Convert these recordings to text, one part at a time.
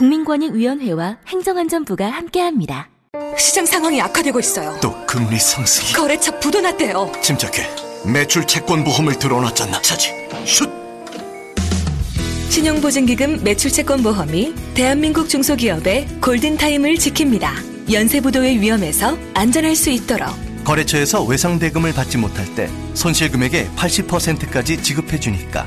국민권익위원회와 행정안전부가 함께합니다. 시장 상황이 악화되고 있어요. 또 금리 상승이 거래처 부도났대요. 침착해 매출 채권 보험을 들어놨잖아 차지 슛 신용보증기금 매출채권보험이 대한민국 중소기업의 골든타임을 지킵니다. 연쇄부도의 위험에서 안전할 수 있도록 거래처에서 외상대금을 받지 못할 때 손실금액의 80%까지 지급해주니까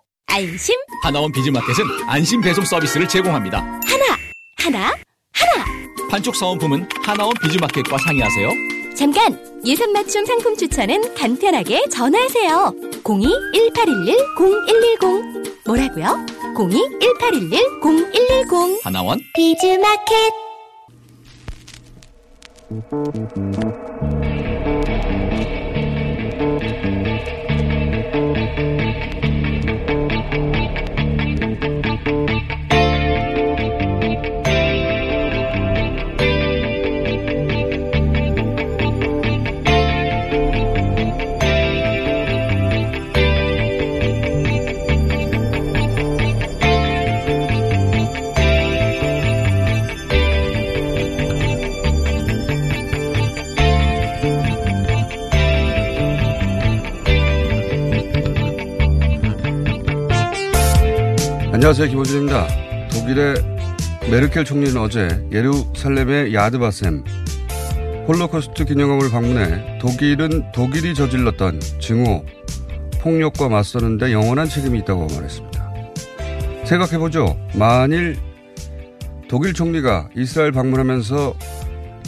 안심. 하나원 비즈마켓은 안심 배송 서비스를 제공합니다. 하나, 하나, 하나. 판촉 사은품은 하나원 비즈마켓과 상의하세요. 잠깐! 예산 맞춤 상품 추천은 간편하게 전화하세요. 02-1811-0110. 뭐라고요? 02-1811-0110. 하나원 비즈마켓. 안녕하세요. 김어준입니다. 독일의 메르켈 총리는 어제 예루살렘의 야드바셈 홀로코스트 기념관을 방문해 독일은 독일이 저질렀던 증오, 폭력과 맞서는데 영원한 책임이 있다고 말했습니다. 생각해보죠. 만일 독일 총리가 이스라엘 방문하면서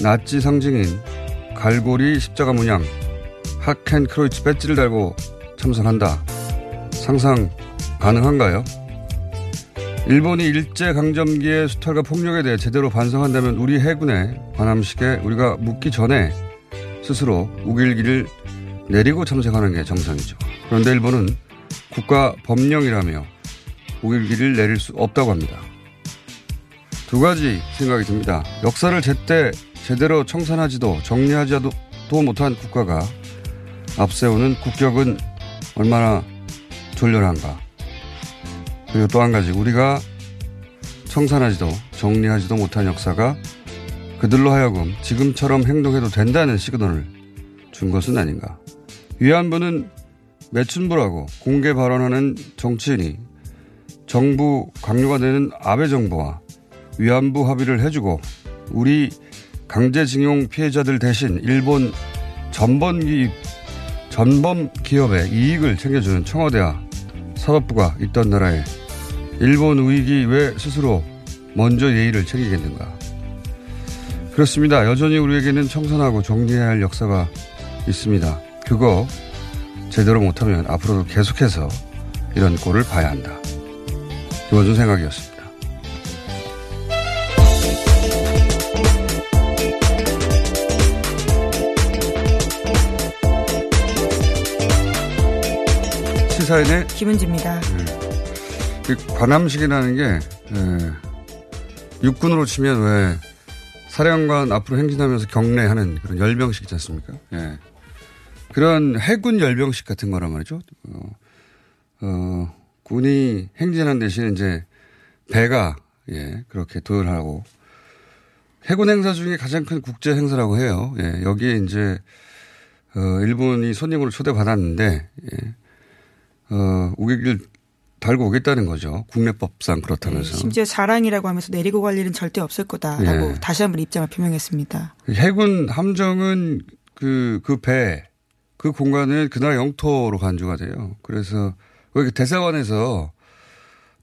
나치 상징인 갈고리 십자가 문양 하켄 크로이츠 배지를 달고 참석한다. 상상 가능한가요? 일본이 일제 강점기의 수탈과 폭력에 대해 제대로 반성한다면 우리 해군의 관함식에 우리가 묻기 전에 스스로 우길기를 내리고 참석하는 게 정상이죠. 그런데 일본은 국가 법령이라며 우길기를 내릴 수 없다고 합니다. 두 가지 생각이 듭니다. 역사를 제때 제대로 청산하지도 정리하지도 못한 국가가 앞세우는 국격은 얼마나 졸렬한가. 그리고 또 한 가지 우리가 청산하지도 정리하지도 못한 역사가 그들로 하여금 지금처럼 행동해도 된다는 시그널을 준 것은 아닌가. 위안부는 매춘부라고 공개 발언하는 정치인이 정부 강요가 되는 아베 정부와 위안부 합의를 해주고 우리 강제징용 피해자들 대신 일본 전범기 전범 기업의 이익을 챙겨주는 청와대와 사법부가 있던 나라에 일본 우익이 왜 스스로 먼저 예의를 챙기겠는가. 그렇습니다. 여전히 우리에게는 청산하고 정리해야 할 역사가 있습니다. 그거 제대로 못하면 앞으로도 계속해서 이런 꼴을 봐야 한다. 김원준 생각이었습니다. 시사인의 김은지입니다. 그 관함식이라는 게 예, 육군으로 치면 왜 사령관 앞으로 행진하면서 경례하는 그런 열병식 있지 않습니까? 예. 그런 해군 열병식 같은 거란 말이죠. 어, 어, 군이 행진하는 대신에 이제 배가 예, 그렇게 도열하고 해군 행사 중에 가장 큰 국제 행사라고 해요. 예, 여기에 이제 어, 일본이 손님으로 초대받았는데 예, 어, 우객을 달고 오겠다는 거죠. 국내법상 그렇다면서. 네, 심지어 자랑이라고 하면서 내리고 갈 일은 절대 없을 거다라고 예. 다시 한번 입장을 표명했습니다. 해군 함정은 그, 그 배, 그 공간은 그 나라 영토로 간주가 돼요. 그래서 거기 대사관에서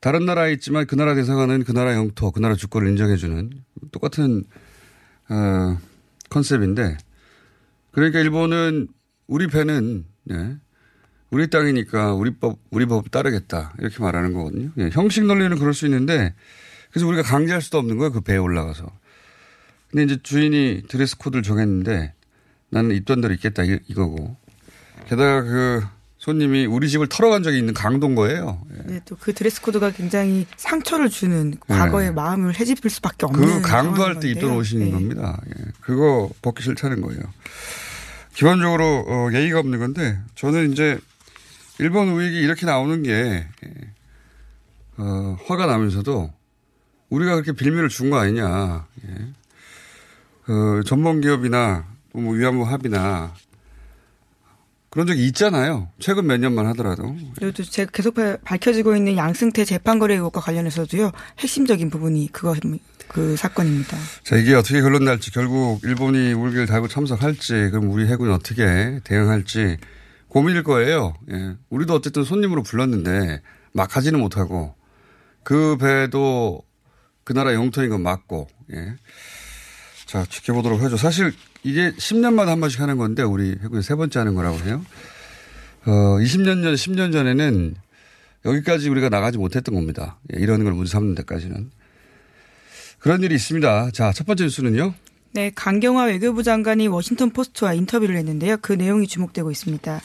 다른 나라에 있지만 그 나라 대사관은 그 나라 영토, 그 나라 주권을 인정해주는 똑같은, 어, 컨셉인데 그러니까 일본은 우리 배는, 예, 우리 땅이니까 우리 법, 우리 법 따르겠다. 이렇게 말하는 거거든요. 예, 형식 논리는 그럴 수 있는데 그래서 우리가 강제할 수도 없는 거예요. 그 배에 올라가서. 근데 이제 주인이 드레스 코드를 정했는데 나는 입던 대로 있겠다 이, 이거고. 게다가 그 손님이 우리 집을 털어간 적이 있는 강도인 거예요. 예. 네, 또 그 드레스 코드가 굉장히 상처를 주는 과거의 마음을 헤집을 수밖에 없는 그 강도할 때 입던. 옷인 네. 겁니다. 예. 그거 벗기 싫다는 거예요. 기본적으로 어, 예의가 없는 건데 저는 이제 일본 우익이 이렇게 나오는 게 예, 어, 화가 나면서도 우리가 그렇게 빌미를 준 거 아니냐. 예. 어, 전문 기업이나 또뭐 위안부 합의나 그런 적이 있잖아요. 최근 몇 년만 하더라도. 그리고 또 제가 계속 발- 밝혀지고 있는 양승태 재판거래 의혹과 관련해서도요 핵심적인 부분이 그거 그 사건입니다. 자, 이게 어떻게 결론 날지 결국 일본이 울기를 달고 참석할지 그럼 우리 해군이 어떻게 대응할지 고민일 거예요. 예. 우리도 어쨌든 손님으로 불렀는데 막 하지는 못하고 그 배도 그 나라 영토인 건 맞고 예. 자, 지켜보도록 하죠. 사실 이게 10년마다 한 번씩 하는 건데 우리 해군이 세 번째 하는 거라고 해요. 어, 20년 전, 10년 전에는 여기까지 우리가 나가지 못했던 겁니다. 예, 이런 걸 문제 삼는 데까지는. 그런 일이 있습니다. 자, 첫 번째 뉴스는요. 네, 강경화 외교부 장관이 워싱턴 포스트와 인터뷰를 했는데요. 그 내용이 주목되고 있습니다.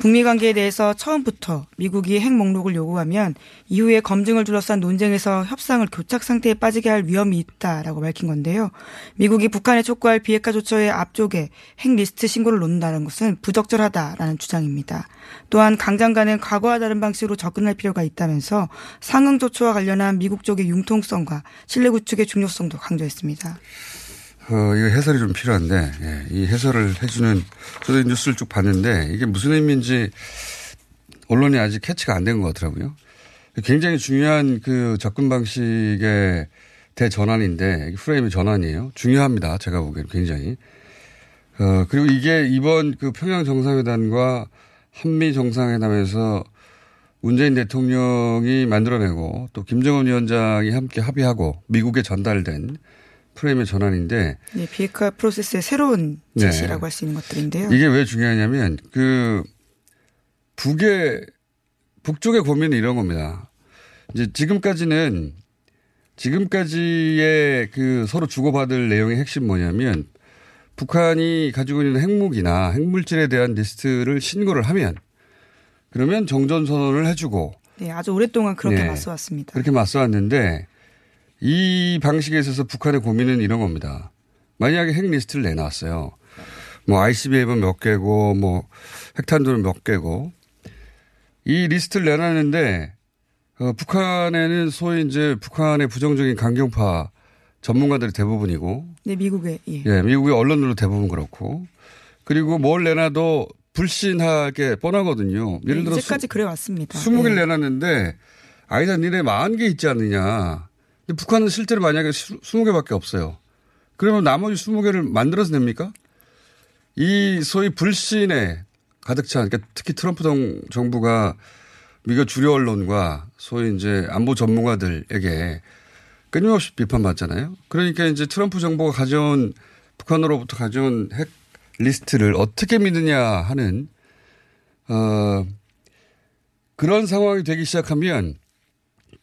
북미 관계에 대해서 처음부터 미국이 핵 목록을 요구하면 이후에 검증을 둘러싼 논쟁에서 협상을 교착 상태에 빠지게 할 위험이 있다라고 밝힌 건데요. 미국이 북한에 촉구할 비핵화 조처의 앞쪽에 핵 리스트 신고를 놓는다는 것은 부적절하다라는 주장입니다. 또한 강 장관은 과거와 다른 방식으로 접근할 필요가 있다면서 상응 조처와 관련한 미국 쪽의 융통성과 신뢰 구축의 중요성도 강조했습니다. 어, 이거 해설이 좀 필요한데, 예, 이 해설을 해주는, 저도 이 뉴스를 쭉 봤는데, 이게 무슨 의미인지 언론이 아직 캐치가 안 된 것 같더라고요. 굉장히 중요한 그 접근 방식의 대전환인데, 프레임의 전환이에요. 중요합니다. 제가 보기에는 굉장히. 어, 그리고 이게 이번 그 평양 정상회담과 한미 정상회담에서 문재인 대통령이 만들어내고 또 김정은 위원장이 함께 합의하고 미국에 전달된 프레임의 전환인데 네, 비핵화 프로세스의 새로운 네. 제시라고 할수 있는 것들인데요. 이게 왜 중요하냐면 그 북의 북쪽의 고민은 이런 겁니다. 이제 지금까지는 지금까지의 그 서로 주고받을 내용의 핵심 뭐냐면 북한이 가지고 있는 핵무기나 핵물질에 대한 리스트를 신고를 하면 그러면 정전 선언을 해주고 네, 아주 오랫동안 그렇게 네. 맞서왔습니다. 그렇게 맞서왔는데 이 방식에 있어서 북한의 고민은 이런 겁니다. 만약에 핵 리스트를 내놨어요. 뭐 ICBM은 몇 개고 뭐 핵탄두는 몇 개고 이 리스트를 내놨는데 어, 북한에는 소위 이제 북한의 부정적인 강경파 전문가들이 대부분이고 네, 미국의 예. 예, 미국의 언론으로 대부분 그렇고 그리고 뭘 내놔도 불신하게 뻔하거든요. 예를 네, 들어 이제까지 그래 왔습니다. 20개를 네. 내놨는데 아니다 니네 40개 있지 않느냐. 근데 북한은 실제로 만약에 20개밖에 없어요. 그러면 나머지 20개를 만들어서 냅니까? 이 소위 불신에 가득 찬, 그러니까 특히 트럼프 정- 정부가 미국 주류 언론과 소위 이제 안보 전문가들에게 끊임없이 비판받잖아요. 그러니까 이제 트럼프 정부가 가져온 북한으로부터 가져온 핵 리스트를 어떻게 믿느냐 하는 어 그런 상황이 되기 시작하면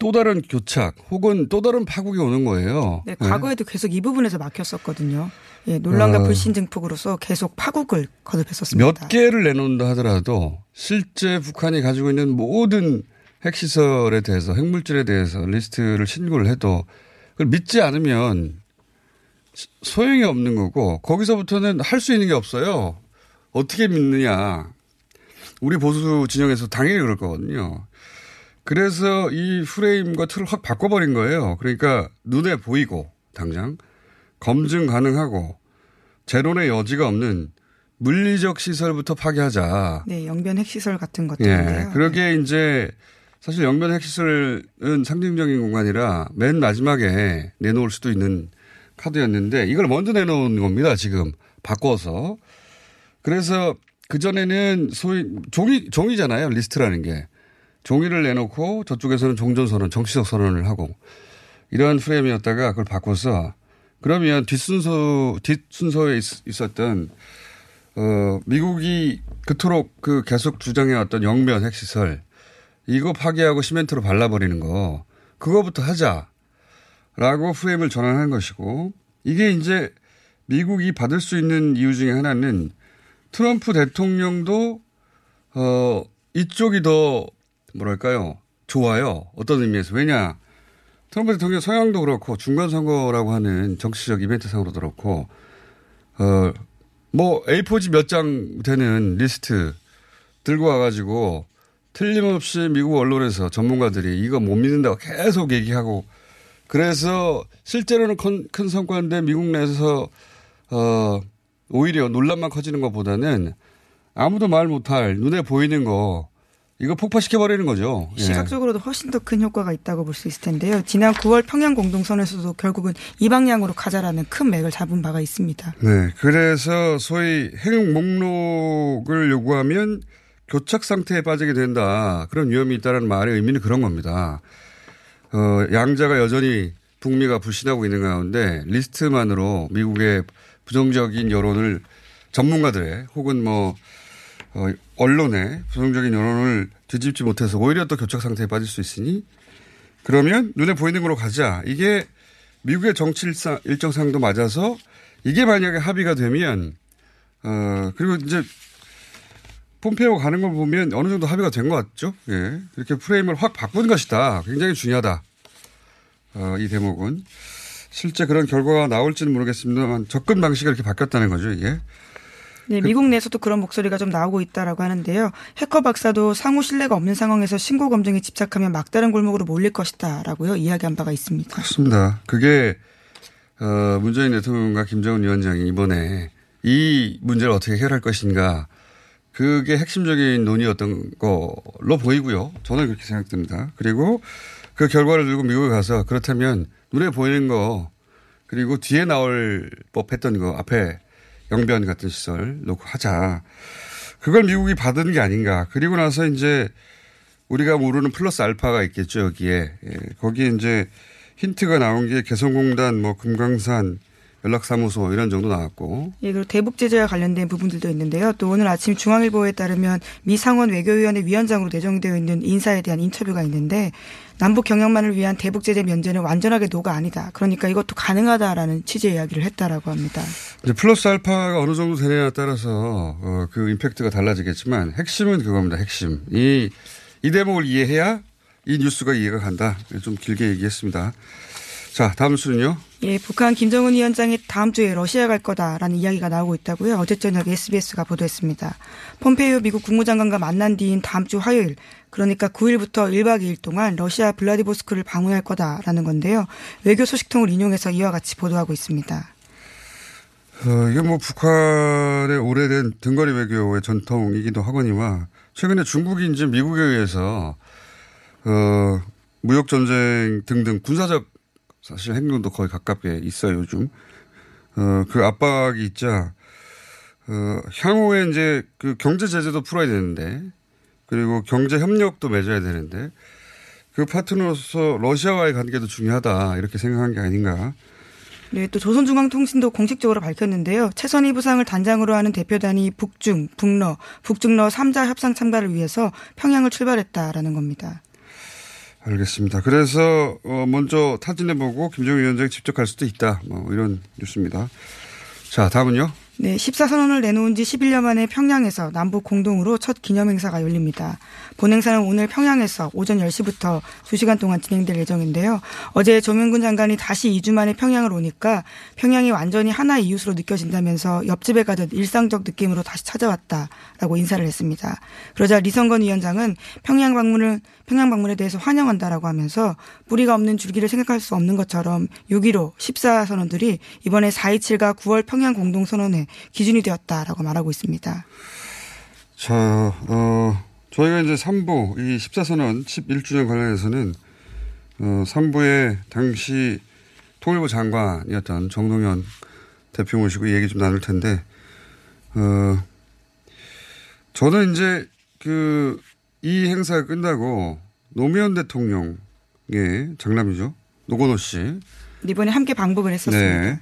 또 다른 교착 혹은 또 다른 파국이 오는 거예요. 네, 과거에도 계속 이 부분에서 막혔었거든요. 예, 논란과 어. 불신 증폭으로서 계속 파국을 거듭했었습니다. 몇 개를 내놓는다 하더라도 실제 북한이 가지고 있는 모든 핵시설에 대해서 핵물질에 대해서 리스트를 신고를 해도 그걸 믿지 않으면 시- 소용이 없는 거고 거기서부터는 할 수 있는 게 없어요. 어떻게 믿느냐. 우리 보수 진영에서 당연히 그럴 거거든요. 그래서 이 프레임과 틀을 확 바꿔버린 거예요. 그러니까 눈에 보이고 당장 검증 가능하고 재론의 여지가 없는 물리적 시설부터 파괴하자. 네, 영변 핵시설 같은 예. 것들인데요. 그러게 이제 사실 영변 핵시설은 상징적인 공간이라 맨 마지막에 내놓을 수도 있는 카드였는데 이걸 먼저 내놓은 겁니다. 지금 바꿔서. 그래서 그전에는 소위 종이, 종이잖아요. 리스트라는 게. 종이를 내놓고 저쪽에서는 종전선언, 정치적 선언을 하고 이러한 프레임이었다가 그걸 바꿔서 그러면 뒷순서, 뒷순서에 있, 었던 어, 미국이 그토록 그 계속 주장해왔던 영변 핵시설 이거 파괴하고 시멘트로 발라버리는 거 그거부터 하자라고 프레임을 전환한 것이고 이게 이제 미국이 받을 수 있는 이유 중에 하나는 트럼프 대통령도 어 이쪽이 더 뭐랄까요? 좋아요. 어떤 의미에서. 왜냐 트럼프 대통령 성향도 그렇고 중간 선거라고 하는 정치적 이벤트상으로도 그렇고 어 뭐 A4지 몇 장 되는 리스트 들고 와가지고 틀림없이 미국 언론에서 전문가들이 이거 못 믿는다고 계속 얘기하고 그래서 실제로는 큰, 큰 성과인데 미국 내에서 어 오히려 논란만 커지는 것보다는 아무도 말 못할 눈에 보이는 거 이거 폭파시켜버리는 거죠. 예. 시각적으로도 훨씬 더 큰 효과가 있다고 볼 수 있을 텐데요. 지난 9월 평양 공동선에서도 결국은 이 방향으로 가자라는 큰 맥을 잡은 바가 있습니다. 네. 그래서 소위 핵 목록을 요구하면 교착 상태에 빠지게 된다. 그런 위험이 있다는 말의 의미는 그런 겁니다. 어, 양자가 여전히 북미가 불신하고 있는 가운데 리스트만으로 미국의 부정적인 여론을 전문가들의 혹은 뭐 어, 언론의 부정적인 여론을 뒤집지 못해서 오히려 또 교착 상태에 빠질 수 있으니 그러면 눈에 보이는 걸로 가자. 이게 미국의 정치 일상, 일정상도 맞아서 이게 만약에 합의가 되면 어 그리고 이제 폼페이오 가는 걸 보면 어느 정도 합의가 된 것 같죠. 예. 이렇게 프레임을 확 바꾼 것이다. 굉장히 중요하다. 어, 이 대목은. 실제 그런 결과가 나올지는 모르겠습니다만 접근 방식이 이렇게 바뀌었다는 거죠, 이게. 네, 미국 내에서도 그런 목소리가 좀 나오고 있다라고 하는데요. 해커 박사도 상호 신뢰가 없는 상황에서 신고 검증에 집착하면 막다른 골목으로 몰릴 것이다라고요. 이야기한 바가 있습니다. 그렇습니다. 그게 어, 문재인 대통령과 김정은 위원장이 이번에 이 문제를 어떻게 해결할 것인가 그게 핵심적인 논의였던 걸로 보이고요. 저는 그렇게 생각됩니다. 그리고 그 결과를 들고 미국에 가서 그렇다면 눈에 보이는 거 그리고 뒤에 나올 법했던 거 앞에 영변 같은 시설 놓고 하자. 그걸 미국이 받은 게 아닌가. 그리고 나서 이제 우리가 모르는 플러스 알파가 있겠죠 여기에 예, 거기에 이제 힌트가 나온 게 개성공단 뭐 금강산 연락사무소 이런 정도 나왔고. 예, 그리고 대북 제재와 관련된 부분들도 있는데요. 또 오늘 아침 중앙일보에 따르면 미 상원 외교위원회 위원장으로 내정되어 있는 인사에 대한 인터뷰가 있는데 남북 경협만을 위한 대북 제재 면제는 완전하게 no가 아니다. 그러니까 이것도 가능하다라는 취재 이야기를 했다라고 합니다. 이제 플러스 알파가 어느 정도 되느냐에 따라서 어, 그 임팩트가 달라지겠지만 핵심은 그겁니다. 핵심. 이, 이 대목을 이해해야 이 뉴스가 이해가 간다. 좀 길게 얘기했습니다. 자, 다음 수는요. 예, 북한 김정은 위원장이 다음 주에 러시아 갈 거다라는 이야기가 나오고 있다고요. 어제 저녁 SBS가 보도했습니다. 폼페이오 미국 국무장관과 만난 뒤인 다음 주 화요일, 그러니까 9일부터 1박 2일 동안 러시아 블라디보스크를 방문할 거다라는 건데요. 외교 소식통을 인용해서 이와 같이 보도하고 있습니다. 어, 이게 뭐 북한의 오래된 등거리 외교의 전통이기도 하거니와 최근에 중국이 이제 미국에 의해서 어, 무역 전쟁 등등 군사적 사실 행동도 거의 가깝게 있어요, 요즘. 어, 그 압박이 있자, 어, 향후에 이제 그 경제 제재도 풀어야 되는데, 그리고 경제 협력도 맺어야 되는데, 그 파트너로서 러시아와의 관계도 중요하다, 이렇게 생각한 게 아닌가. 네, 또 조선중앙통신도 공식적으로 밝혔는데요. 최선희 부상을 단장으로 하는 대표단이 북중, 북러, 북중러 3자 협상 참가를 위해서 평양을 출발했다라는 겁니다. 알겠습니다. 그래서 어 먼저 타진해보고 김정일 위원장이 직접 갈 수도 있다. 뭐 이런 뉴스입니다. 자, 다음은요. 네, 14선언을 내놓은 지 11년 만에 평양에서 남북 공동으로 첫 기념행사가 열립니다. 본행사는 오늘 평양에서 오전 10시부터 2시간 동안 진행될 예정인데요. 어제 조명군 장관이 다시 2주 만에 평양을 오니까 평양이 완전히 하나의 이웃으로 느껴진다면서 옆집에 가듯 일상적 느낌으로 다시 찾아왔다라고 인사를 했습니다. 그러자 리성건 위원장은 평양 방문을 평양 방문에 대해서 환영한다라고 하면서 뿌리가 없는 줄기를 생각할 수 없는 것처럼 6.15, 14 선언들이 이번에 4.27과 9월 평양 공동 선언에 기준이 되었다라고 말하고 있습니다. 자, 어, 저희가 이제 3부, 이 14선언 11주년 관련해서는, 어, 3부에 당시 통일부 장관이었던 정동현 대표 모시고 얘기 좀 나눌 텐데, 어, 저는 이제 그, 이 행사가 끝나고 노무현 대통령의 장남이죠. 노건호 씨. 이번에 함께 방북을 했었습니다. 네.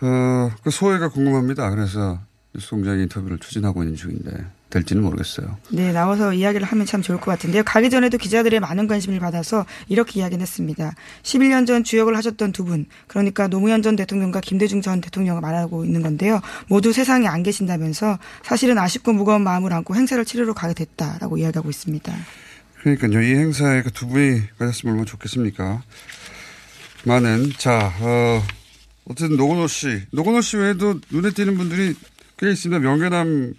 어, 그 소회가 궁금합니다. 그래서 뉴스 공장 인터뷰를 추진하고 있는 중인데 될지는 모르겠어요. 네, 나와서 이야기를 하면 참 좋을 것 같은데요. 가기 전에도 기자들의 많은 관심을 받아서 이렇게 이야기는 했습니다. 11년 전 주역을 하셨던 두 분, 그러니까 노무현 전 대통령과 김대중 전 대통령을 말하고 있는 건데요. 모두 세상에 안 계신다면서 사실은 아쉽고 무거운 마음을 안고 행사를 치르러 가게 됐다라고 이야기하고 있습니다. 그러니까요. 이 행사에 그 두 분이 가셨으면 얼마나 좋겠습니까? 많은, 자, 어, 어쨌든 노건호 씨. 노건호 씨 외에도 눈에 띄는 분들이 꽤 있습니다. 명계남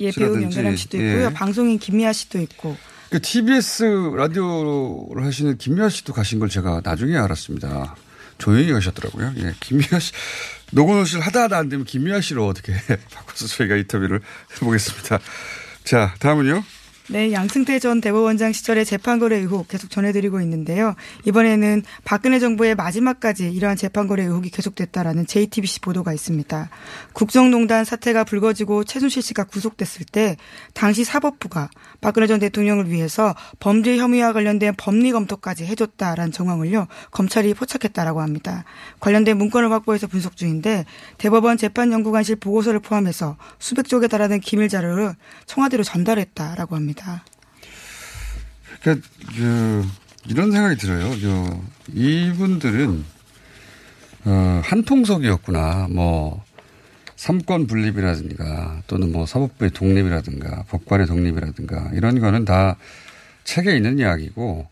예, 배우. 명계남 씨도 예. 있고요. 방송인 김미아 씨도 있고. 그 TBS 라디오를 하시는 김미아 씨도 가신 걸 제가 나중에 알았습니다. 조용히 가셨더라고요. 예, 김미아 씨. 노건호 씨를 하다 하다 안 되면 김미아 씨로 어떻게 바꿔서 저희가 인터뷰를 해보겠습니다. 자, 다음은요. 네, 양승태 전 대법원장 시절의 재판거래 의혹 계속 전해드리고 있는데요. 이번에는 박근혜 정부의 마지막까지 이러한 재판거래 의혹이 계속됐다라는 JTBC 보도가 있습니다. 국정농단 사태가 불거지고 최순실 씨가 구속됐을 때 당시 사법부가 박근혜 전 대통령을 위해서 범죄 혐의와 관련된 법리 검토까지 해줬다라는 정황을요 검찰이 포착했다라고 합니다. 관련된 문건을 확보해서 분석 중인데 대법원 재판연구관실 보고서를 포함해서 수백 쪽에 달하는 기밀 자료를 청와대로 전달했다라고 합니다. 그러니까 그 이런 생각이 들어요. 저 이분들은 어, 한통속이었구나. 뭐 삼권 분립이라든가 또는 뭐 사법부의 독립이라든가 법관의 독립이라든가 이런 거는 다 책에 있는 이야기고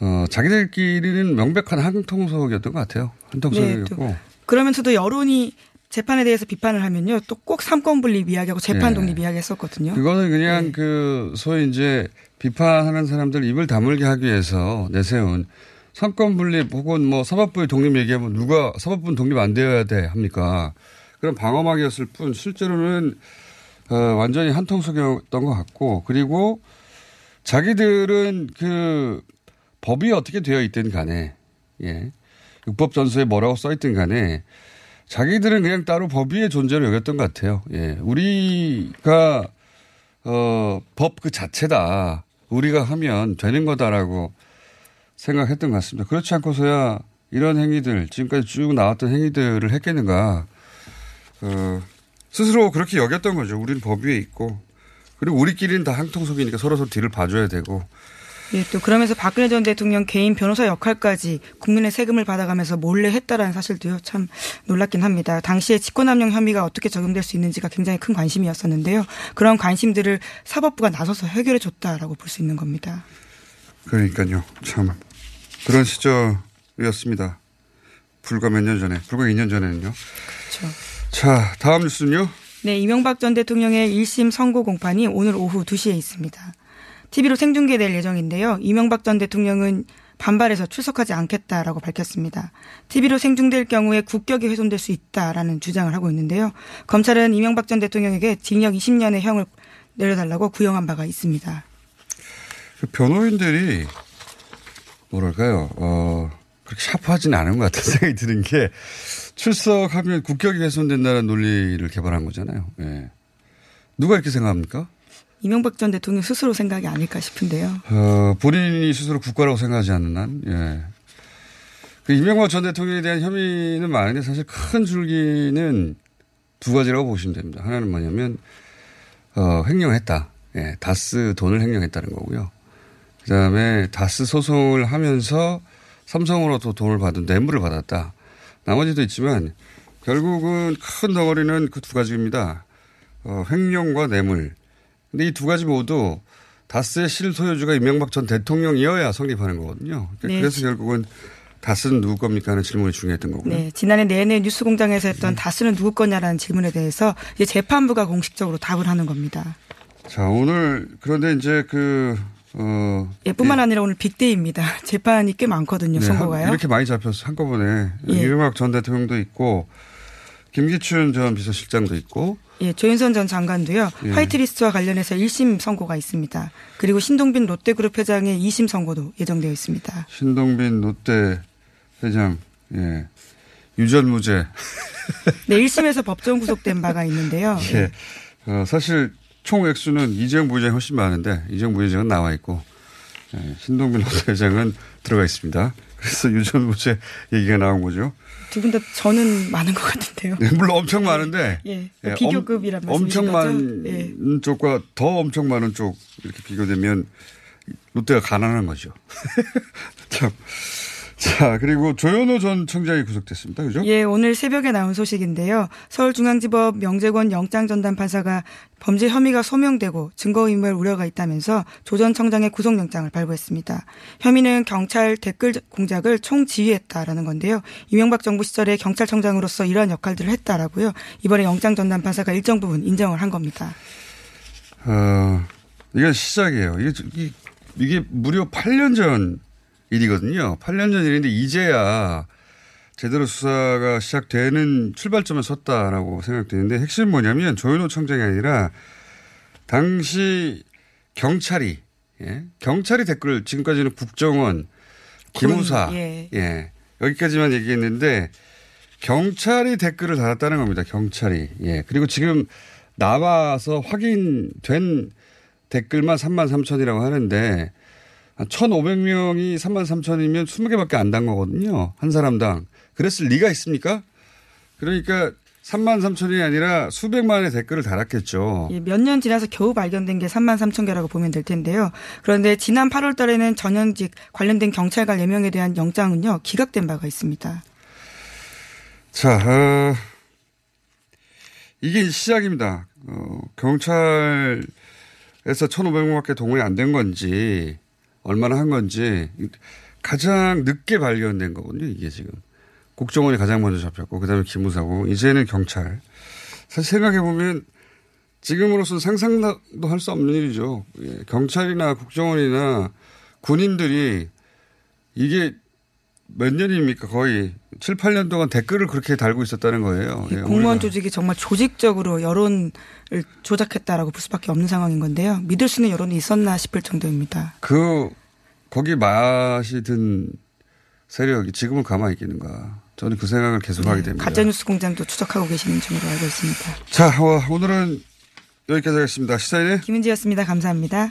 어, 자기들끼리는 명백한 한통속이었던 것 같아요. 한통속이었고 네, 그러면서도 여론이 재판에 대해서 비판을 하면요. 또 꼭 삼권 분립 이야기하고 재판 예. 독립 이야기 했었거든요. 그거는 그냥 그 소위 이제 비판하는 사람들 입을 다물게 하기 위해서 내세운 삼권 분립 혹은 뭐 사법부의 독립 얘기하면 누가 사법부는 독립 안 되어야 돼 합니까? 그런 방어막이었을 뿐 실제로는 어, 완전히 한통속이었던 것 같고 그리고 자기들은 그 법이 어떻게 되어 있든 간에 예 육법 전서에 뭐라고 써 있든 간에 자기들은 그냥 따로 법 위의 존재로 여겼던 것 같아요. 예. 우리가, 어, 법 그 자체다. 우리가 하면 되는 거다라고 생각했던 것 같습니다. 그렇지 않고서야 이런 행위들, 지금까지 쭉 나왔던 행위들을 했겠는가. 어, 스스로 그렇게 여겼던 거죠. 우리는 법 위에 있고. 그리고 우리끼리는 다 한통속이니까 서로 서로 뒤를 봐줘야 되고. 예, 또 그러면서 박근혜 전 대통령 개인 변호사 역할까지 국민의 세금을 받아가면서 몰래 했다라는 사실도요 참 놀랍긴 합니다. 당시에 직권남용 혐의가 어떻게 적용될 수 있는지가 굉장히 큰 관심이었었는데요. 그런 관심들을 사법부가 나서서 해결해 줬다라고 볼 수 있는 겁니다. 그러니까요. 참. 그런 시절이었습니다. 불과 몇 년 전에, 불과 2년 전에는요. 그렇죠. 자, 다음 뉴스는요. 네, 이명박 전 대통령의 1심 선고 공판이 오늘 오후 2시에 있습니다. TV로 생중계될 예정인데요. 이명박 전 대통령은 반발해서 출석하지 않겠다라고 밝혔습니다. TV로 생중될 경우에 국격이 훼손될 수 있다라는 주장을 하고 있는데요. 검찰은 이명박 전 대통령에게 징역 20년의 형을 내려달라고 구형한 바가 있습니다. 그 변호인들이 뭐랄까요, 어, 그렇게 샤프하지는 않은 것 같은 생각이 드는 게 출석하면 국격이 훼손된다는 논리를 개발한 거잖아요. 예. 누가 이렇게 생각합니까? 이명박 전 대통령 스스로 생각이 아닐까 싶은데요. 어, 본인이 스스로 국가라고 생각하지 않는 한, 예. 그 이명박 전 대통령에 대한 혐의는 많은데 사실 큰 줄기는 두 가지라고 보시면 됩니다. 하나는 뭐냐면, 어, 횡령했다. 예, 다스 돈을 횡령했다는 거고요. 그 다음에 다스 소송을 하면서 삼성으로부터 돈을 받은 뇌물을 받았다. 나머지도 있지만 결국은 큰 덩어리는 그 두 가지입니다. 어, 횡령과 뇌물. 근데 이 두 가지 모두 다스의 실소유주가 이명박 전 대통령이어야 성립하는 거거든요. 그러니까 네. 그래서 결국은 다스는 누구 겁니까 하는 질문이 중요했던 거고요. 네, 지난해 내내 뉴스공장에서 했던 다스는 누구 거냐라는 질문에 대해서 이제 재판부가 공식적으로 답을 하는 겁니다. 자, 오늘 그런데 이제 그, 어. 예, 뿐만 아니라 오늘 빅데이입니다. 재판이 꽤 많거든요, 네, 선고가요. 한- 이렇게 많이 잡혀서 한꺼번에 예. 이명박 전 대통령도 있고 김기춘 전 비서실장도 있고 예, 조윤선 전 장관도요. 예. 화이트리스트와 관련해서 1심 선고가 있습니다. 그리고 신동빈 롯데그룹 회장의 2심 선고도 예정되어 있습니다. 신동빈 롯데 회장 예. 유전무죄 네, 1심에서 법정 구속된 바가 있는데요. 예. 어, 사실 총 액수는 이재용 부회장이 훨씬 많은데 이재용 부회장은 나와 있고 예, 신동빈 롯데 회장은 들어가 있습니다. 그래서 유전무죄 얘기가 나온 거죠. 두 분 다 저는 많은 것 같은데요. 네, 물론 엄청 많은데 예, 예, 비교급이란 엄, 말씀이신 엄청? 많은 예. 쪽과 더 엄청 많은 쪽 이렇게 비교되면 롯데가 가난한 거죠. 참. 자, 그리고 조현호 전 청장이 구속됐습니다. 그죠? 예, 오늘 새벽에 나온 소식인데요. 서울중앙지법 명재권 영장전담 판사가 범죄 혐의가 소명되고 증거인멸 우려가 있다면서 조 전 청장의 구속영장을 발부했습니다. 혐의는 경찰 댓글 공작을 총 지휘했다라는 건데요. 이명박 정부 시절에 경찰청장으로서 이러한 역할들을 했다라고요. 이번에 영장전담 판사가 일정 부분 인정을 한 겁니다. 어, 이게 시작이에요. 이게, 이- 이게 무려 8년 전 일이거든요. 8년 전 일인데 이제야 제대로 수사가 시작되는 출발점에 섰다라고 생각되는데 핵심은 뭐냐면 조현호 청장이 아니라 당시 경찰이 예? 경찰이 댓글을 지금까지는 국정원, 기무사 군, 예. 예. 여기까지만 얘기했는데 경찰이 댓글을 달았다는 겁니다. 경찰이. 예. 그리고 지금 나와서 확인된 댓글만 3만 3천이라고 하는데 1,500명이 3만 3천이면 20개밖에 안 단 거거든요. 한 사람당. 그랬을 리가 있습니까? 그러니까 3만 3천이 아니라 수백만의 댓글을 달았겠죠. 예, 몇 년 지나서 겨우 발견된 게 3만 3천 개라고 보면 될 텐데요. 그런데 지난 8월 달에는 전현직 관련된 경찰관 4명에 대한 영장은요, 기각된 바가 있습니다. 자, 어, 이게 시작입니다. 어, 경찰에서 1,500명밖에 동원이 안 된 건지, 얼마나 한 건지, 가장 늦게 발견된 거거든요, 이게 지금. 국정원이 가장 먼저 잡혔고, 그 다음에 기무사고, 이제는 경찰. 사실 생각해 보면, 지금으로서는 상상도 할 수 없는 일이죠. 예, 경찰이나 국정원이나 군인들이 이게 몇 년입니까? 거의 7, 8년 동안 댓글을 그렇게 달고 있었다는 거예요. 이 예, 공무원 우리가. 조직이 정말 조직적으로 여론을 조작했다라고 볼 수밖에 없는 상황인 건데요. 믿을 수 있는 여론이 있었나 싶을 정도입니다. 그, 거기 맛이 든 세력이 지금은 가만히 있겠는가. 저는 그 생각을 계속 하게 됩니다. 네, 가짜뉴스 공장도 추적하고 계시는 중으로 알고 있습니다. 자, 어, 오늘은 여기까지 하겠습니다. 시사인의 김은지였습니다. 감사합니다.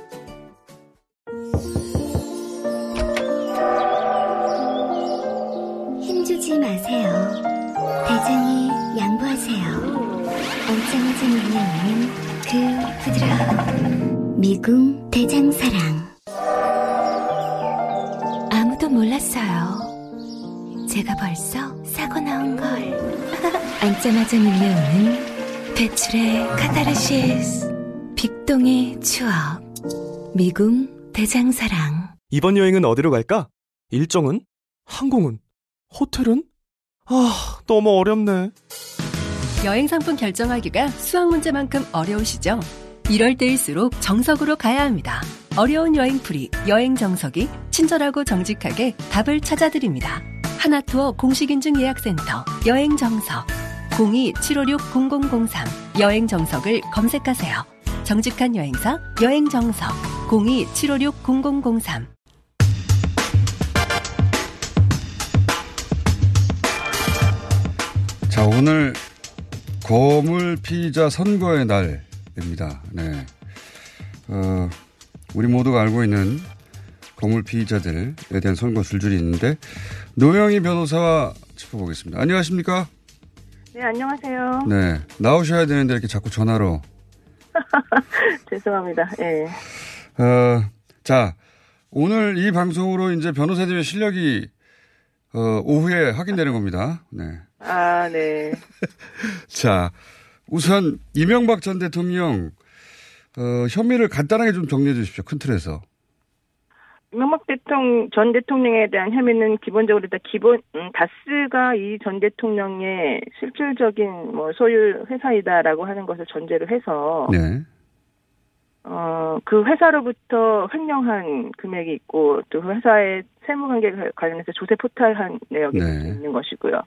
힘주지 마세요. 대장이 양보하세요. 엉짱하지 않는 그 부드러운 미궁 대장사랑. 아무도 몰랐어요. 제가 벌써 사고 나온 걸. 앉자마자 밀려오는 배출의 카타르시스. 빅동의 추억. 미궁 대장사랑. 이번 여행은 어디로 갈까? 일정은? 항공은? 호텔은? 아, 너무 어렵네. 여행 상품 결정하기가 수학 문제만큼 어려우시죠? 이럴 때일수록 정석으로 가야 합니다. 어려운 여행풀이 여행 정석이 친절하고 정직하게 답을 찾아드립니다. 하나투어 공식인증 예약센터 여행 정석 02-756-0003 여행 정석을 검색하세요. 정직한 여행사 여행 정석 02-756-0003 자, 오늘 거물 피의자 선거의 날입니다. 네. 어, 우리 모두가 알고 있는 거물 피의자들에 대한 선거 줄줄이 있는데 노영희 변호사와 짚어보겠습니다. 안녕하십니까? 네, 안녕하세요. 네. 나오셔야 되는데 이렇게 자꾸 전화로. 죄송합니다. 예. 어, 자, 오늘 이 방송으로 이제 변호사님의 실력이 어, 오후에 확인되는 겁니다. 네. 아, 네. 자, 우선 이명박 전 대통령 어, 혐의를 간단하게 좀 정리해 주십시오. 큰 틀에서. 이명박 대통령 전 대통령에 대한 혐의는 기본적으로 다 기본 음, 다스가 이 전 대통령의 실질적인 뭐 소유 회사이다라고 하는 것을 전제로 해서 네. 어, 그 회사로부터 횡령한 금액이 있고 또그 회사의 세무 관계 관련해서 조세 포탈한 내역이 네. 있는 것이고요.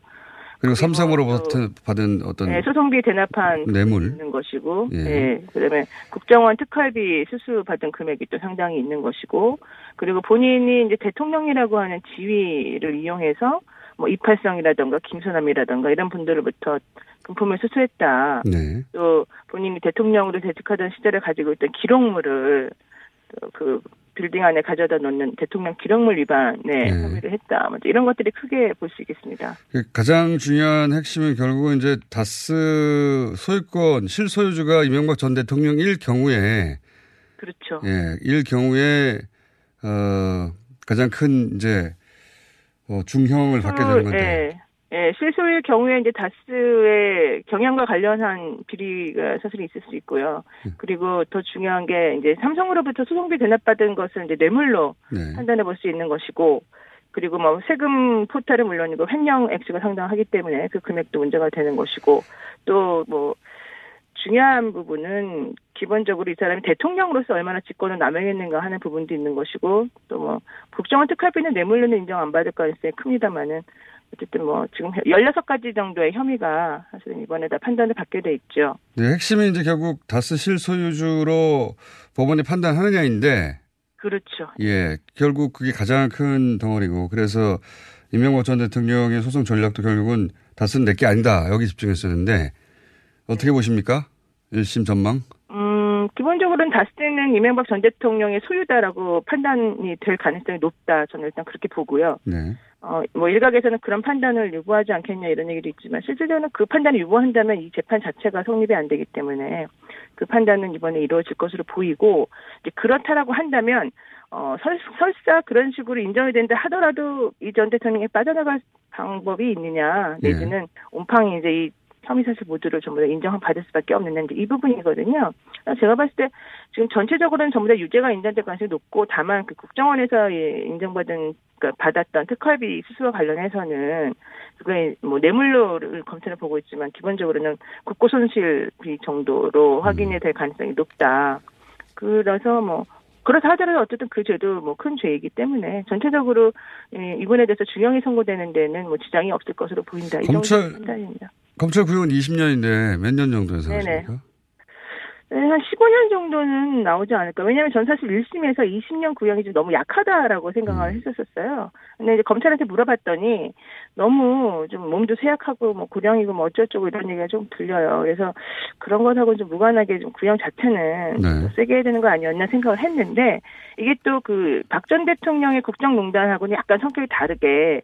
그리고 삼성으로부터 받은 어떤 네, 소송비 대납한 뇌물. 있는 것이고, 예. 예. 그다음에 국정원 특활비 수수 받은 금액이 또 상당히 있는 것이고, 그리고 본인이 이제 대통령이라고 하는 지위를 이용해서 뭐 이팔성이라던가 김선남이라던가 이런 분들로부터 금품을 수수했다. 네. 또 본인이 대통령으로 재직하던 시절에 가지고 있던 기록물을 또 그 빌딩 안에 가져다 놓는 대통령 기록물 위반에 네. 혐의를 했다. 뭐 이런 것들이 크게 볼 수 있겠습니다. 그 가장 중요한 핵심은 결국은 이제 다스 소유권 실소유주가 이명박 전 대통령일 경우에 그렇죠. 예, 일 경우에 어 가장 큰 이제 어, 중형을 받게 되는 건데. 예, 예, 실소일 경우에 이제 다스의 경영과 관련한 비리가 사실 있을 수 있고요. 음. 그리고 더 중요한 게 이제 삼성으로부터 소송비 대납받은 것을 이제 뇌물로 네. 판단해 볼 수 있는 것이고, 그리고 뭐 세금 포탈은 물론이고 횡령 액수가 상당하기 때문에 그 금액도 문제가 되는 것이고, 또 뭐 중요한 부분은 기본적으로 이 사람이 대통령으로서 얼마나 직권을 남용했는가 하는 부분도 있는 것이고 또 뭐 국정원 특활비는 뇌물로는 인정 안 받을 가능성이 큽니다만은 어쨌든 뭐 지금 16가지 정도의 혐의가 사실은 이번에 다 판단을 받게 돼 있죠. 네, 핵심이 이제 결국 다스 실소유주로 법원이 판단하느냐인데, 그렇죠. 예, 결국 그게 가장 큰 덩어리고, 그래서 이명박 전 대통령의 소송 전략도 결국은 다스는 내게 아니다. 여기 집중했었는데, 어떻게 보십니까? 1심 전망? 음, 기본적으로는 다스는 이명박 전 대통령의 소유다라고 판단이 될 가능성이 높다. 저는 일단 그렇게 보고요. 네. 어, 뭐 일각에서는 그런 판단을 유보하지 않겠냐 이런 얘기도 있지만 실질적으로는 그 판단을 유보한다면 이 재판 자체가 성립이 안 되기 때문에 그 판단은 이번에 이루어질 것으로 보이고 이제 그렇다라고 한다면 어, 설, 설사 그런 식으로 인정이 된다 하더라도 이 전 대통령이 빠져나갈 방법이 있느냐 내지는 온팡이 이제 이 혐의 사실 모두를 전부 다 인정받을 수밖에 없는 이 부분이거든요. 제가 봤을 때 지금 전체적으로는 전부 다 유죄가 인정될 가능성이 높고 다만 그 국정원에서 예, 인정받은 그러니까 받았던 특활비 수수와 관련해서는 그게 뭐 뇌물로를 검찰을 보고 있지만 기본적으로는 국고 손실비 정도로 확인이 될 가능성이 높다. 그래서 뭐 그렇다 하더라도 어쨌든 그 죄도 뭐 큰 죄이기 때문에 전체적으로 예, 이번에 대해서 중형이 선고되는 데는 뭐 지장이 없을 것으로 보인다. 이 검찰- 정도 판단입니다. 검찰 구형은 20년인데 몇 년 정도 해서. 하십니까? 네, 한 15년 정도는 나오지 않을까. 왜냐하면 전 사실 1심에서 20년 구형이 좀 너무 약하다라고 생각을 했었었어요. 근데 이제 검찰한테 물어봤더니 너무 좀 몸도 쇠약하고 뭐 고령이고 뭐 어쩌고저쩌고 이런 얘기가 좀 들려요. 그래서 그런 것하고는 좀 무관하게 좀 구형 자체는 네. 좀 세게 해야 되는 거 아니었나 생각을 했는데 이게 또 그 박 전 대통령의 국정농단하고는 약간 성격이 다르게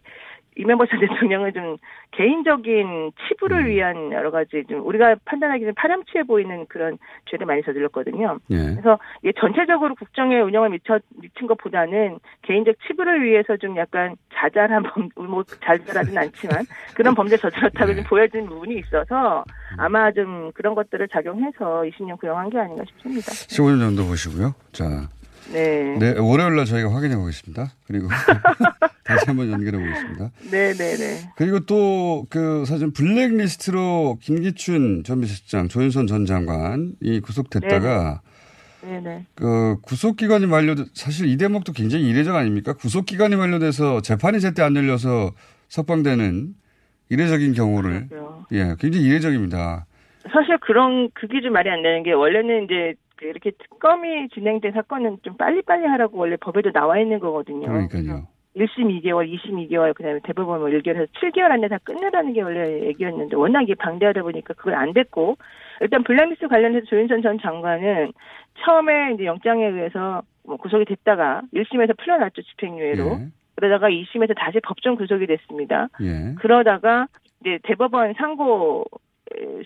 이명박 전 대통령은 좀 개인적인 치부를 위한 여러 가지 좀 우리가 판단하기는 파렴치해 보이는 그런 죄를 많이 저질렀거든요. 예. 그래서 이게 전체적으로 국정의 운영을 미쳐 미친 것보다는 개인적 치부를 위해서 좀 약간 자잘한 범, 뭐 자잘하진 않지만 그런 범죄 저질렀다고 좀 보여지는 부분이 있어서 아마 좀 그런 것들을 작용해서 20년 구형한 게 아닌가 싶습니다. 15년 정도 보시고요. 자, 네. 네, 월요일 날 저희가 확인해 보겠습니다. 그리고 다시 한번 연결해 보겠습니다. 네, 네, 네. 그리고 또 그 사실 블랙리스트로 김기춘 전 비서실장, 조윤선 전 장관이 구속됐다가 네, 네. 그 구속 기간이 만료 사실 이 대목도 굉장히 이례적 아닙니까? 구속 기간이 만료돼서 재판이 제때 안 열려서 석방되는 이례적인 경우를 예, 굉장히 이례적입니다. 사실 그런 그게 좀 말이 안 되는 게 원래는 이제 그 이렇게 특검이 진행된 사건은 좀 빨리빨리 하라고 원래 법에도 나와 있는 거거든요. 그러니까요. 1심 2개월, 2심 2개월, 그 다음에 대법원 뭐 1개월에서 7개월 안에 다 끝내라는 게 원래 얘기였는데 워낙 이게 방대하다 보니까 그걸 안 됐고 일단 블랙리스트 관련해서 조윤선 전 장관은 처음에 이제 영장에 의해서 뭐 구속이 됐다가 1심에서 풀려났죠 집행유예로 그러다가 2심에서 다시 법정 구속이 됐습니다. 예. 그러다가 이제 대법원 상고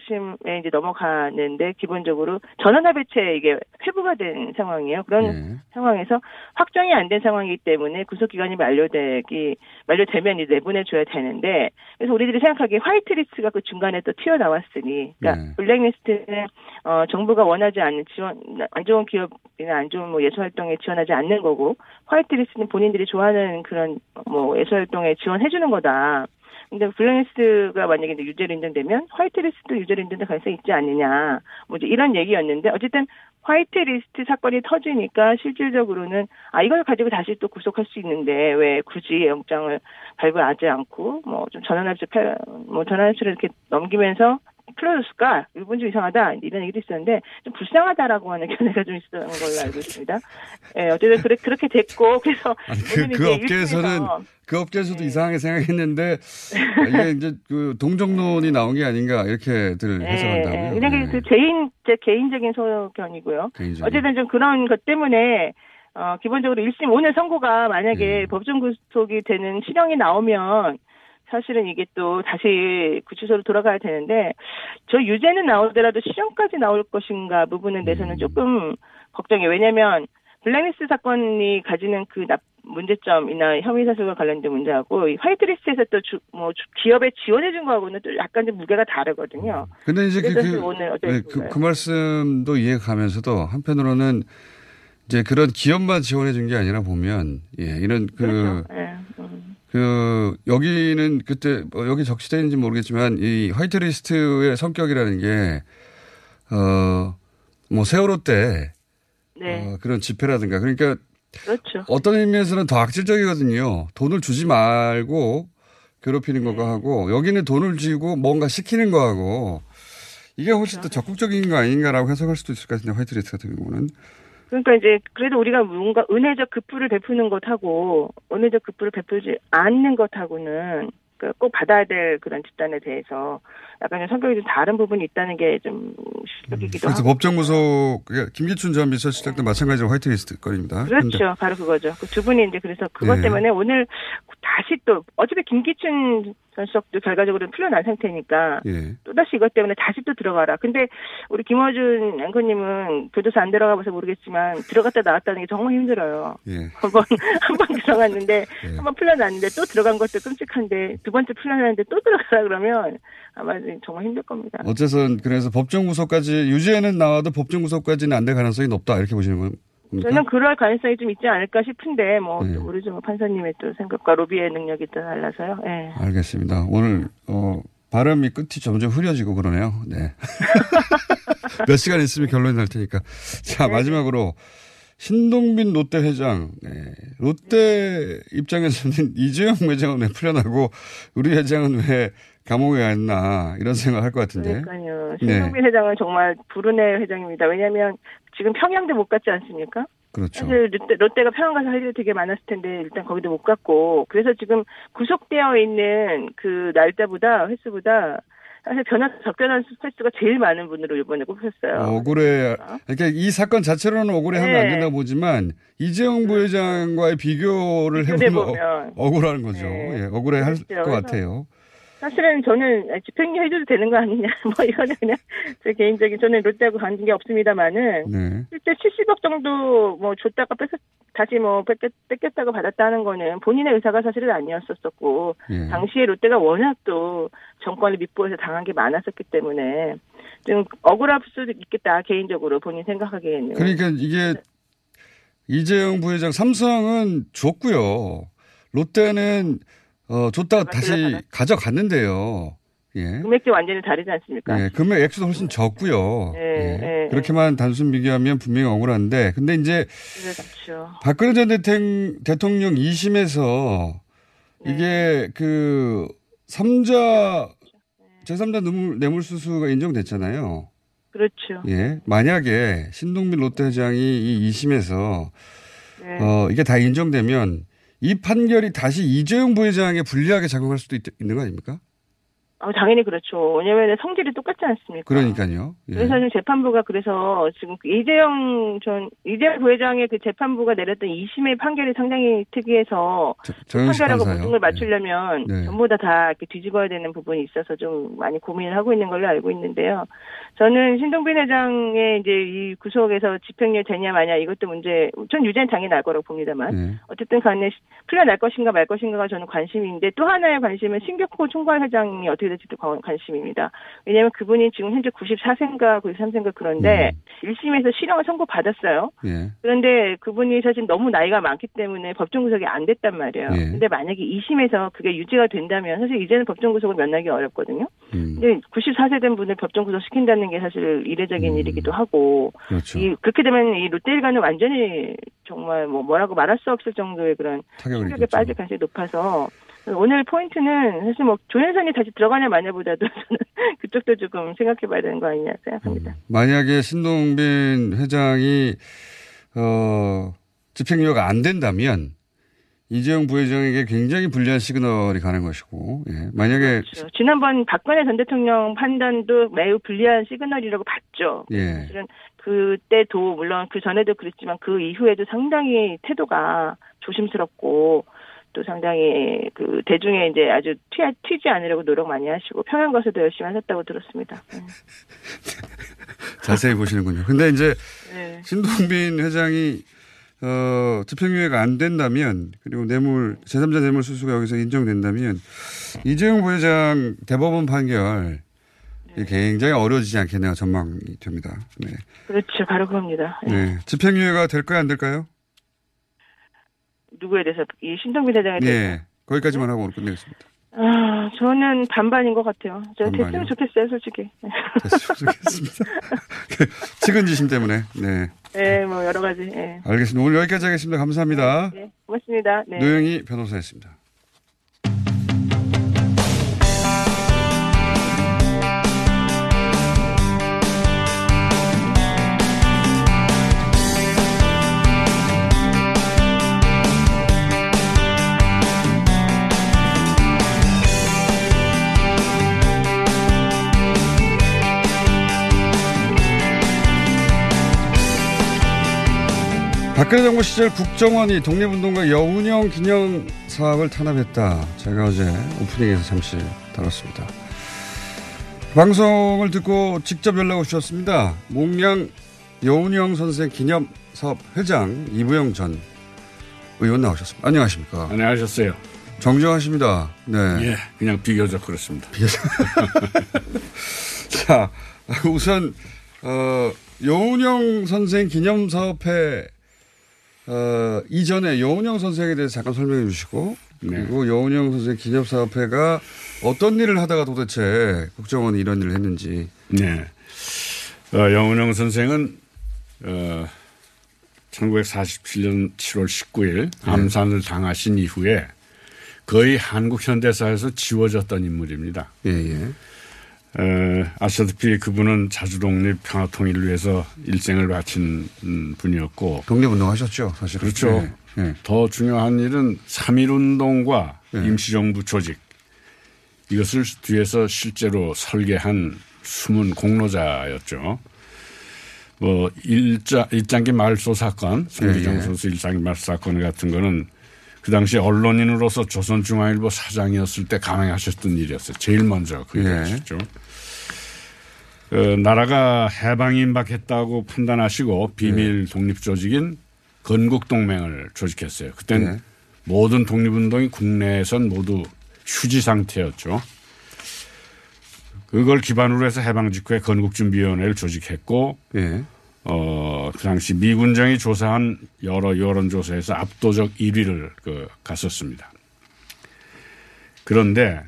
심에 이제 넘어가는데 기본적으로 전원합의체 이게 회부가 된 상황이에요. 그런 예. 상황에서 확정이 안 된 상황이기 때문에 구속 기간이 만료되기 만료되면 이제 내보내 줘야 되는데 그래서 우리들이 생각하기에 화이트리스트가 그 중간에 또 튀어 나왔으니 그러니까 네. 블랙리스트는 어 정부가 원하지 않는 지원 안 좋은 기업이나 안 좋은 뭐 예술 활동에 지원하지 않는 거고 화이트리스트는 본인들이 좋아하는 그런 뭐 예술 활동에 지원해 주는 거다. 근데 블랙리스트가 만약에 이제 유죄로 인정되면 화이트리스트도 유죄로 인정될 가능성이 있지 않느냐. 뭐 이런 얘기였는데 어쨌든 화이트리스트 사건이 터지니까 실질적으로는 아 이걸 가지고 다시 또 구속할 수 있는데 왜 굳이 영장을 발부하지 않고 뭐 좀 전환합치 뭐 전환합치를 이렇게 넘기면서 풀어줬을까? 이건 좀 이상하다. 이런 얘기도 있었는데, 좀 불쌍하다라고 하는 견해가 좀 있었던 걸로 알고 있습니다. 예, 어쨌든 그래, 그렇게 됐고, 그래서. 아니, 그, 그 업계에서는, 그 업계에서도 네. 이상하게 생각했는데, 이게 이제 그 동정론이 나온 게 아닌가, 이렇게들 예, 해석한다고요. 그냥 네. 그 개인, 제 개인적인 소견이고요. 개인적인. 어쨌든 좀 그런 것 때문에, 어, 기본적으로 1심, 오늘 선고가 만약에 네. 법정 구속이 되는 실형이 나오면, 사실은 이게 또 다시 구치소로 돌아가야 되는데, 저 유죄는 나오더라도 실형까지 나올 것인가 부분에 대해서는 음. 조금 걱정이에요. 왜냐면, 블랙리스트 사건이 가지는 그 납, 문제점이나 혐의 사실과 관련된 문제하고, 이 화이트리스트에서 또 주, 뭐, 주- 기업에 지원해 준 거하고는 또 약간 좀 무게가 다르거든요. 근데 이제 그, 그, 오늘 네, 그, 그 말씀도 이해가 가면서도 한편으로는 이제 그런 기업만 지원해 준 게 아니라 보면, 예, 이런 그, 그렇죠. 예, 음. 그, 여기는 그때, 뭐 여기 적시되는지 모르겠지만, 이 화이트리스트의 성격이라는 게, 어, 뭐 세월호 때, 네, 어, 그런 집회라든가, 그러니까 그렇죠. 어떤 의미에서는 더 악질적이거든요. 돈을 주지 말고 괴롭히는 네. 거가 하고, 여기는 돈을 주고 뭔가 시키는 거 하고, 이게 훨씬 더 적극적인 거 아닌가라고 해석할 수도 있을 것 같은데, 화이트리스트 같은 경우는. 그러니까 이제 그래도 우리가 뭔가 은혜적 급부를 베푸는 것하고 은혜적 급부를 베풀지 않는 것하고는 그꼭 받아야 될 그런 집단에 대해서 약간 좀 성격이 좀 다른 부분이 있다는 게 좀 실력이기도 그래서 하고. 법정 구속, 그러니까 김기춘 전 비서실장도 마찬가지로 화이트리스트 건입니다. 그렇죠. 근데 바로 그거죠. 그 두 분이 이제 그래서 그것 네. 때문에 오늘 다시 또 어차피 김기춘 전 수석도 결과적으로 풀려난 상태니까 예. 또다시 이것 때문에 다시 또 들어가라. 근데 우리 김어준 앵커님은 교도소 안 들어가 봐서 모르겠지만 들어갔다 나왔다는 게 정말 힘들어요. 예. 한번 한 번 들어갔는데 예. 한번 풀려났는데 또 들어간 것도 끔찍한데 두 번째 풀려났는데 또 들어가라 그러면 아마 정말 힘들 겁니다. 어째선 그래서 법정 구속까지 유죄는 나와도 법정 구속까지는 안 될 가능성이 높다 이렇게 보시는 겁니까? 저는 그럴 가능성이 좀 있지 않을까 싶은데 뭐 네. 또 모르죠 뭐 판사님의 또 생각과 로비의 능력이 또 달라서요. 예. 알겠습니다. 오늘 어 발음이 끝이 점점 흐려지고 그러네요. 네. 몇 시간 있으면 결론이 날 테니까. 자 마지막으로 신동빈 롯데 회장. 네. 롯데 입장에서는 이재용 회장은 왜 풀려나고 우리 회장은 왜 감옥에 갔나 이런 생각을 할것 같은데. 그러니까요. 네. 신동빈 회장은 정말 불운의 회장입니다. 왜냐하면 지금 평양도 못 갔지 않습니까? 그렇죠. 사실 롯데, 롯데 가 평양 가서 할 일이 되게 많았을 텐데 일단 거기도 못 갔고 그래서 지금 구속되어 있는 그 날짜보다 횟수보다 사실 변화 접견한 횟수가 제일 많은 분으로 이번에 꼽혔어요. 억울해. 그러니까 이 사건 자체로는 억울해하면 네. 안 된다고 보지만 이재용 부회장과의 비교를 해보면 해보면. 어- 억울한 거죠. 네. 예, 억울해할 그렇죠. 것 같아요. 사실은 저는 집행유 해줘도 되는 거 아니냐 뭐 이거는 그냥 제 개인적인 저는 롯데하고 관계 없습니다만은 네. 실제 70억 정도 뭐 줬다가 뺏 다시 뭐 뺏겼, 뺏겼다고 받았다는 거는 본인의 의사가 사실은 아니었었고 예. 당시에 롯데가 워낙 또 정권을 밑보에서 당한 게 많았었기 때문에 좀 억울할 수도 있겠다 개인적으로 본인 생각하기에는 그러니까 이게 이재용 부회장 삼성은 줬고요. 롯데는 어, 줬다가 다시 가져갔는데요. 예. 금액이 완전히 다르지 않습니까? 예, 금액 액수도 훨씬 적고요. 예, 예. 예, 그렇게만 단순 비교하면 분명히 억울한데, 근데 이제 그렇죠. 박근혜 전 대통, 대통령 2심에서 네. 이게 그 삼자 제3자 뇌물, 뇌물수수가 인정됐잖아요. 그렇죠. 예. 만약에 신동빈 롯데 회장이 이 2심에서 네. 어, 이게 다 인정되면 이 판결이 다시 이재용 부회장에 불리하게 작용할 수도 있, 는거 아닙니까? 아, 당연히 그렇죠. 왜냐면 성질이 똑같지 않습니까? 그러니까요. 예. 그래서 지금 재판부가 그래서 지금 그 이재영 전 이재영 부회장의 그 재판부가 내렸던 2심의 판결이 상당히 특이해서 정영식 판결하고. 모든 걸 맞추려면 네. 전부 다 다 이렇게 뒤집어야 되는 부분이 있어서 좀 많이 고민을 하고 있는 걸로 알고 있는데요. 저는 신동빈 회장의 이제 이 구속에서 집행유예 되냐 마냐 이것도 문제, 전 유죄는 당연히 날 거라고 봅니다만 예. 어쨌든 간에 시- 풀려날 것인가 말 것인가가 저는 관심인데 또 하나의 관심은 신격호 총괄 회장이 어떻게 될지도 관- 관심입니다. 왜냐하면 그분이 지금 현재 94세인가 93세인가 그런데 음. 1심에서 실형을 선고받았어요. 예. 그런데 그분이 사실 너무 나이가 많기 때문에 법정 구속이 안 됐단 말이에요. 예. 근데 만약에 2심에서 그게 유지가 된다면 사실 이제는 법정 구속을 면하기 어렵거든요. 음. 근데 94세 된 분을 법정 구속 시킨다는 게 사실 이례적인 일이기도 하고 그렇죠. 이 그렇게 되면 이 롯데 일가는 완전히 정말 뭐 뭐라고 말할 수 없을 정도의 그런 입겠죠. 빠질 가능성이 높아서 오늘 포인트는 사실 뭐 조윤선이 다시 들어가냐 마냐보다도 저는 그쪽도 조금 생각해봐야 되는 거 아니냐 생각합니다. 만약에 신동빈 회장이 어, 집행유예가 안 된다면 이재용 부회장에게 굉장히 불리한 시그널이 가는 것이고, 예. 만약에 그렇죠. 지난번 박근혜 전 대통령 판단도 매우 불리한 시그널이라고 봤죠. 예. 사실은 그때도 물론 그 전에도 그랬지만 그 이후에도 상당히 태도가 조심스럽고 또 상당히 그 대중에 이제 아주 튀, 튀지 않으려고 노력 많이 하시고 평양 가서도 열심히 하셨다고 들었습니다. 네. 자세히 보시는군요. 근데 이제 네. 신동빈 회장이 어, 집행유예가 안 된다면 그리고 뇌물 제3자 뇌물 수수가 여기서 인정된다면 이재용 부회장 대법원 판결 이 굉장히 어려워지지 않겠냐 전망이 됩니다. 네. 그렇죠. 바로 그겁니다. 네. 네. 집행유예가 될까요 안 될까요? 누구에 대해서 이 신동빈 회장에 대해서 네. 거기까지만 하고 오늘 끝내겠습니다. 아 저는 반반인 것 같아요. 저? 됐으면 좋겠어요, 솔직히. 됐으면 좋겠습니다. 측은지심 때문에. 네. 네, 뭐 여러 가지. 네. 알겠습니다. 오늘 여기까지 하겠습니다. 감사합니다. 네, 고맙습니다. 네. 노영희 변호사였습니다. 박근혜 정부 시절 국정원이 독립운동가 여운형 기념 사업을 탄압했다. 제가 어제 오프닝에서 잠시 다뤘습니다. 방송을 듣고 직접 연락을 주셨습니다. 몽양 여운형 선생 기념 사업 회장 이부영 전 의원 나오셨습니다. 안녕하십니까. 안녕하셨어요. 정정하십니다. 네. 예, 그냥 비교적 그렇습니다. 자, 우선, 어, 여운형 선생 기념 사업회, 어, 이전에 여운형 선생에 대해서 잠깐 설명해 주시고, 그리고 여운형 선생 기념사업회가 어떤 일을 하다가 도대체 국정원이 이런 일을 했는지. 네. 어, 영은영 선생은, 어, 1947년 7월 19일 암산을 당하신 이후에 거의 한국 현대사에서 지워졌던 인물입니다. 예, 예. 어, 아시다시피 그분은 자주독립 평화통일을 위해서 일생을 바친 음, 분이었고. 독립운동 하셨죠, 사실. 그렇죠. 예, 더 중요한 일은 3.1운동과 임시정부 조직. 이것을 뒤에서 실제로 설계한 숨은 공로자였죠. 뭐, 일자, 일장기 말소 사건, 송기정 예, 예. 선수 일장기 말소 사건 같은 거는 그 당시 언론인으로서 조선중앙일보 사장이었을 때 감행하셨던 일이었어요. 제일 먼저 그 일을 예. 하셨죠. 어, 나라가 해방이 임박했다고 판단하시고 비밀 독립 조직인 건국 동맹을 조직했어요. 그땐 네. 모든 독립운동이 국내에선 모두 휴지 상태였죠. 그걸 기반으로 해서 해방 직후에 건국준비위원회를 조직했고, 어, 그 당시 미군정이 조사한 여러 여론조사에서 압도적 1위를 그 갔었습니다. 그런데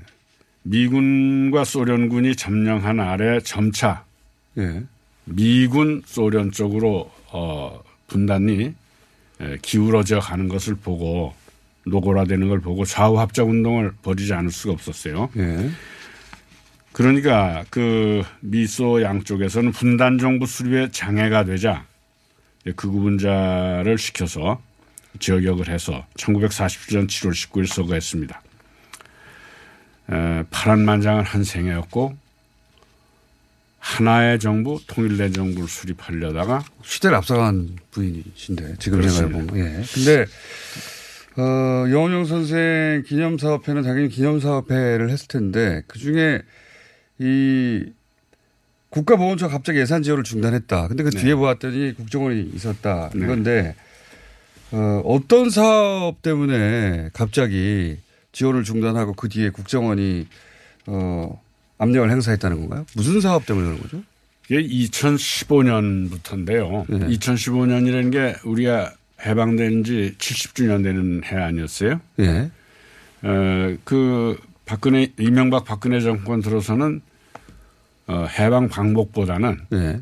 미군과 소련군이 점령한 아래 점차 예. 미군 소련 쪽으로 어, 분단이 에, 기울어져 가는 것을 보고 노골화되는 걸 보고 좌우 합작 운동을 벌이지 않을 수가 없었어요. 예. 그러니까 그 미소 양쪽에서는 분단 정부 수립에 장애가 되자 극우 분자를 시켜서 저격을 해서 1947년 7월 19일 서거했습니다. 에, 파란만장한 한 생애였고 하나의 정부 통일된 정부를 수립하려다가 시대를 앞서간 부인이신데 지금. 생각해 보면 예. 근데 어, 영원영 선생 기념사업회는 당연히 기념사업회를 했을 텐데 그 중에 이 국가보훈처 갑자기 예산 지원을 중단했다. 근데 그 네. 뒤에 보았더니 국정원이 있었다. 네. 이건데 어, 어떤 사업 때문에 갑자기 지원을 중단하고 그 뒤에 국정원이 어, 압력을 행사했다는 건가요? 무슨 사업 때문에 그런 거죠? 이게 2015년부터인데요. 네. 2015년이라는 게 우리가 해방된 지 70주년 되는 해 아니었어요? 예. 어, 그 박근혜 이명박 박근혜 정권 들어서는 어, 해방 방법보다는 예.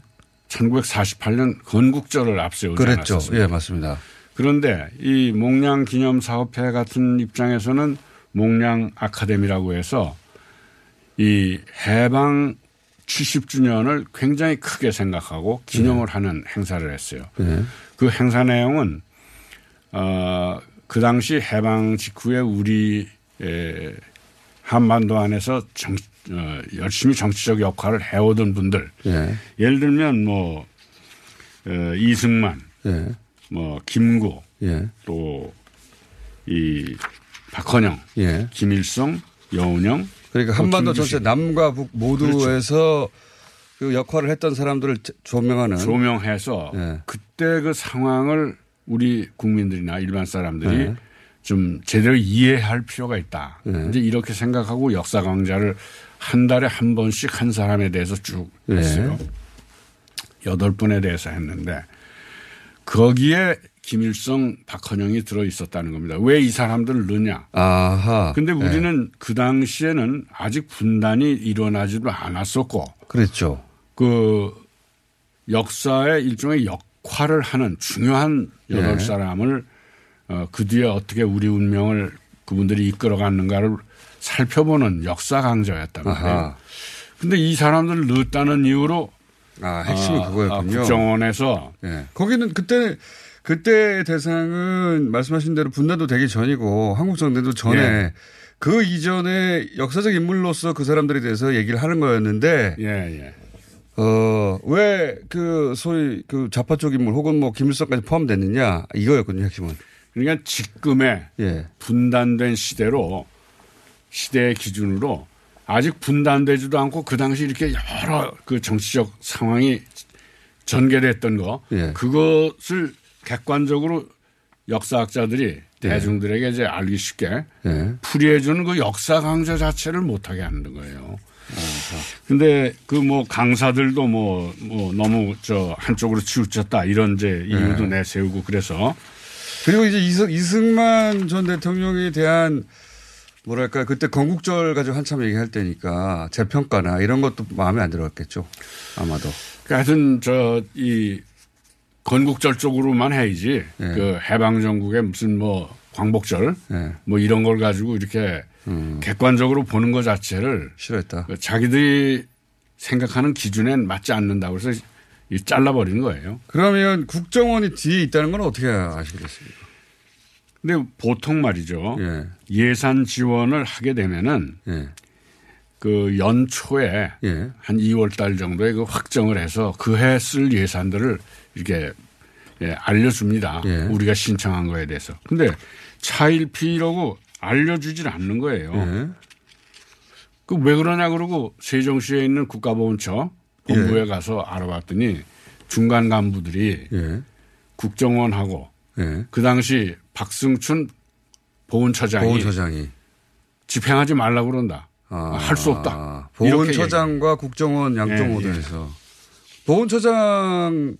1948년 건국절을 앞세우지 그랬죠. 않았습니까? 예, 맞습니다. 그런데 이 목량 기념 사업회 같은 입장에서는 목량 아카데미라고 해서 이 해방 70주년을 굉장히 크게 생각하고 기념을 하는 행사를 했어요. 예. 그 행사 내용은 어, 그 당시 해방 직후에 우리 에, 한반도 안에서 정, 어, 열심히 정치적 역할을 해오던 분들 예. 예를 들면 뭐 어, 이승만, 예. 뭐 김구, 예. 또이 박헌영, 예. 김일성, 여운형. 그러니까 또 한반도. 전체 남과 북 모두에서 그 역할을 했던 사람들을 조- 조명하는 조명해서 예. 그때 그 상황을 우리 국민들이나 일반 사람들이 네. 좀 제대로 이해할 필요가 있다. 네. 이제 이렇게 생각하고 역사 강좌를 한 달에 한 번씩 한 사람에 대해서 쭉 네. 했어요. 여덟 분에 대해서 했는데 거기에 김일성, 박헌영이 들어 있었다는 겁니다. 왜 이 사람들을 넣냐? 아하. 근데 예. 우리는 그 당시에는 아직 분단이 일어나지도 않았었고 그랬죠. 그 역사의 일종의 역할을 하는 중요한 여덟 예. 사람을 어, 그 뒤에 어떻게 우리 운명을 그분들이 이끌어 갔는가를 살펴보는 역사 강좌였단 말이에요. 근데 이 사람들을 넣었다는 이유로 아, 핵심이 아, 그거였군요. 아, 국정원에서 예. 거기는 그때 그때 대상은 말씀하신 대로 분단도 되기 전이고 한국 정대도 전에 예. 그 이전에 역사적 인물로서 그 사람들에 대해서 얘기를 하는 거였는데 예, 예. 어, 왜 그 소위 그 좌파 쪽 인물 혹은 뭐 김일성까지 포함됐느냐 이거였군요, 핵심은. 그러니까 지금의 예. 분단된 시대로 시대의 기준으로 아직 분단되지도 않고 그 당시 이렇게 여러 그 정치적 상황이 전개됐던 거 예. 그것을 객관적으로 역사학자들이 예. 대중들에게 이제 알기 쉽게 예. 풀이해주는 그 역사 강좌 자체를 못하게 하는 거예요. 근데 그 뭐 강사들도 뭐, 뭐 너무 저 한쪽으로 치우쳤다 이런 이제 이유도 예. 내세우고 그래서 그리고 이제 이승, 이승만 전 대통령에 대한 뭐랄까 그때 건국절 가지고 한참 얘기할 때니까 재평가나 이런 것도 마음에 안 들어갔겠죠. 아마도. 그러니까 하여튼 저 이 건국절 쪽으로만 해야지 예. 그 해방정국의 무슨 뭐 광복절 예. 뭐 이런 걸 가지고 이렇게 객관적으로 보는 것 자체를 싫어했다. 그 자기들이 생각하는 기준엔 맞지 않는다고 해서 이 잘라버린 거예요. 그러면 국정원이 뒤에 있다는 건 어떻게 아시겠습니까? 근데 보통 말이죠. 예. 예산 지원을 하게 되면은 예. 그 연초에 예. 한 2월 달 정도에 그 확정을 해서 그 해 쓸 예산들을 이렇게 예, 알려줍니다. 예. 우리가 신청한 거에 대해서. 근데 차일피라고 알려주질 않는 거예요. 예. 그왜 그러냐 그러고 세종시에 있는 국가보훈처 본부에 가서 알아봤더니 중간 간부들이 예. 국정원하고 예. 그 당시 박승춘 보훈처장이 보훈처장이 집행하지 말라고 그런다. 아, 할수 없다. 보훈처장과 국정원 양쪽 예, 모델에서 보훈처장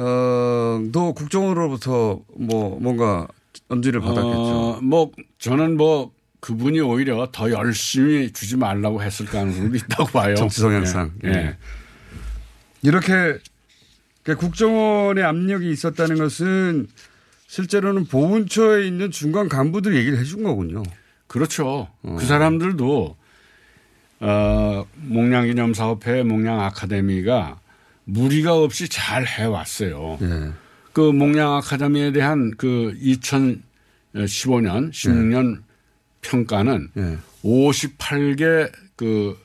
어도 국정원으로부터 뭐 뭔가 언지를 받았겠죠. 어, 뭐 저는 뭐 그분이 오히려 더 열심히 주지 말라고 했을 가능성도 있다고 봐요. 정치 성향상. 예. 예. 이렇게 그 국정원의 압력이 있었다는 것은 실제로는 보훈처에 있는 중간 간부들이 얘기를 해준 거군요. 그렇죠. 그 사람들도 어, 목량기념사업회 목량 아카데미가 무리가 없이 잘 해왔어요. 예. 그 목량 아카데미에 대한 그 2015년, 16년 평가는 예. 58개 그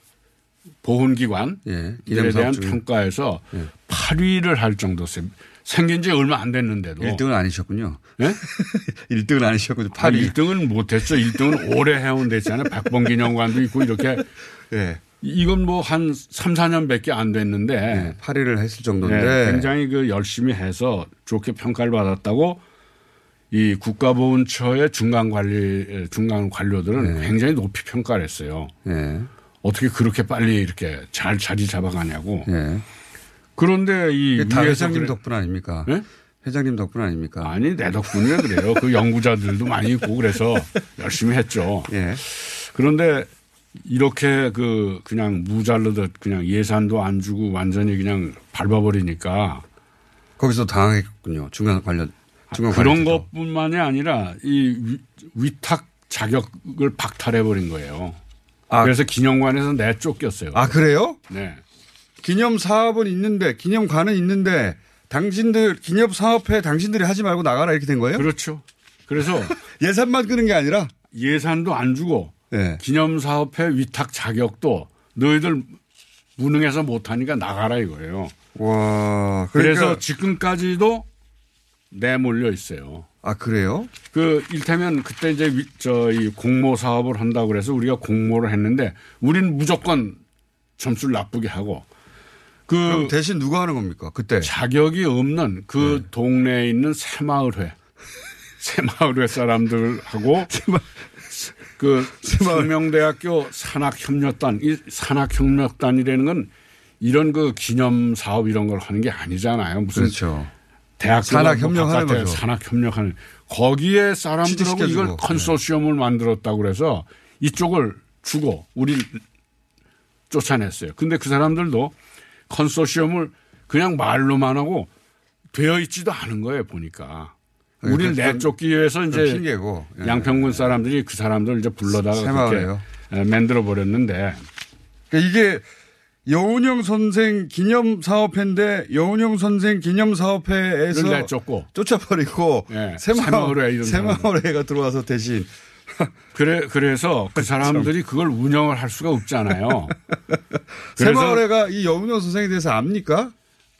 보훈기관 예. 에 대한. 평가에서 예. 8위를 할 정도였어요. 생긴 지 얼마 안 됐는데도. 1등은 아니셨군요. 예? 1등은 아니셨군요. 아, 8위. 1등은 못했죠. 1등은 오래 해온 데 있잖아요. 백범기념관도 있고 이렇게. 예. 이건 뭐 한 3, 4년 밖에 안 됐는데. 8위를 했을 정도인데. 네, 굉장히 그 열심히 해서 좋게 평가를 받았다고 이 국가보훈처의 중간 관리, 중간 관료들은 네. 굉장히 높이 평가를 했어요. 예. 어떻게 그렇게 빨리 이렇게 잘 자리 잡아가냐고. 예. 그런데 이 다 회장님 그래- 덕분 아닙니까? 네? 회장님 덕분 아닙니까? 아니 내 덕분에 그래요. 그 연구자들도 많이 있고 그래서 열심히 했죠. 예. 그런데 이렇게 그 그냥 무잘르듯 그냥 예산도 안 주고 완전히 그냥 밟아버리니까 거기서 당황했군요. 중간 관련. 중간 그런 관련자도. 것뿐만이 아니라 이 위- 위탁 자격을 박탈해 버린 거예요. 그래서 기념관에서 내쫓겼어요. 아, 그래요? 네. 기념 사업은 있는데, 기념관은 있는데, 당신들, 기념 사업회 당신들이 하지 말고 나가라 이렇게 된 거예요? 그렇죠. 그래서 예산만 끄는 게 아니라 예산도 안 주고 네. 기념사업회 위탁 자격도 너희들 무능해서 못하니까 나가라 이거예요. 와, 그래서 그러니까- 지금까지도 내몰려 있어요. 아, 그래요? 그 일테면 그때 이제 위- 저이 공모 사업을 한다고 그래서 우리가 공모를 했는데 우리는 무조건 점수를 나쁘게 하고 그 대신 누가 하는 겁니까? 그때 자격이 없는 그 네. 동네에 있는 새마을회 새마을회 사람들하고 그 생명대학교 산학협력단 이 산학협력단이라는 건 이런 그 기념 사업 이런 걸 하는 게 아니잖아요. 무슨 그렇죠. 대학교 산학 협력하는 거죠. 산학 협력하는 거기에 사람들하고. 이걸 네. 컨소시엄을 만들었다고 그래서 이쪽을 주고 우리 쫓아냈어요. 근데 그 사람들도 컨소시엄을 그냥 말로만 하고 되어 있지도 않은 거예요 보니까. 네, 우리를 그건 내쫓기 위해서 이제 핑계고. 예. 양평군 사람들이 그 사람들 이제 불러다가. 그렇게 만들어 버렸는데 그러니까 이게 여운형 선생 기념 사업회인데 여운형 선생 기념 사업회에서 내쫓고 쫓아버리고 예, 새마을 새마을회가 들어와서 대신 그래 그래서 그 사람들이 그걸 운영을 할 수가 없잖아요. 새마을회가 이 여운형 선생에 대해서 압니까?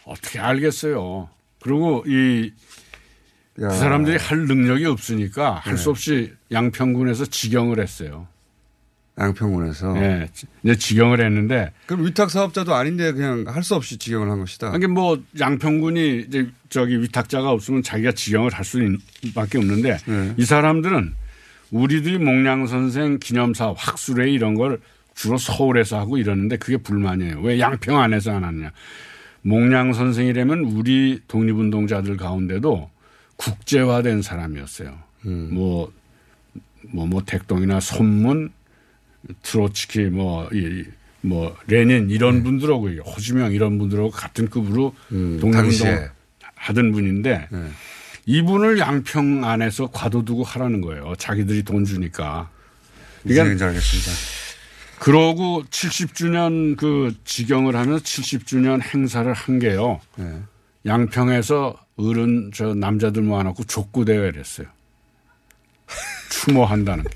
어떻게 알겠어요. 그리고 이 그 야. 사람들이 할 능력이 없으니까 할 네. 수 없이 양평군에서 직영을 했어요. 양평군에서. 예, 이제 직영을 했는데 그럼 위탁 사업자도 아닌데 그냥 할 수 없이 직영을 한 것이다. 이게 뭐 양평군이 이제 저기 위탁자가 없으면 자기가 직영을 할 수밖에 없는데 네. 이 사람들은 우리들이 목량 선생 기념사업 학술회 이런 걸 주로 서울에서 하고 이러는데 그게 불만이에요. 왜 양평 안에서 안 하느냐. 목량 선생이라면 우리 독립운동자들 가운데도 국제화된 사람이었어요. 음. 뭐, 뭐, 뭐, 택동이나 손문, 트로츠키, 뭐, 이, 뭐, 레닌 이런 분들하고, 호주명 이런 분들하고 같은 급으로 독립운동 음, 당시에. 하던 분인데 이분을 양평 안에서 과도두고 하라는 거예요. 자기들이 돈 주니까. 얘기인지 알겠습니다. 그러고 70주년 그 지경을 하면서 70주년 행사를 한 게요. 네. 양평에서 어른 저 남자들 모아놓고 족구 대회를 했어요. 추모한다는 게.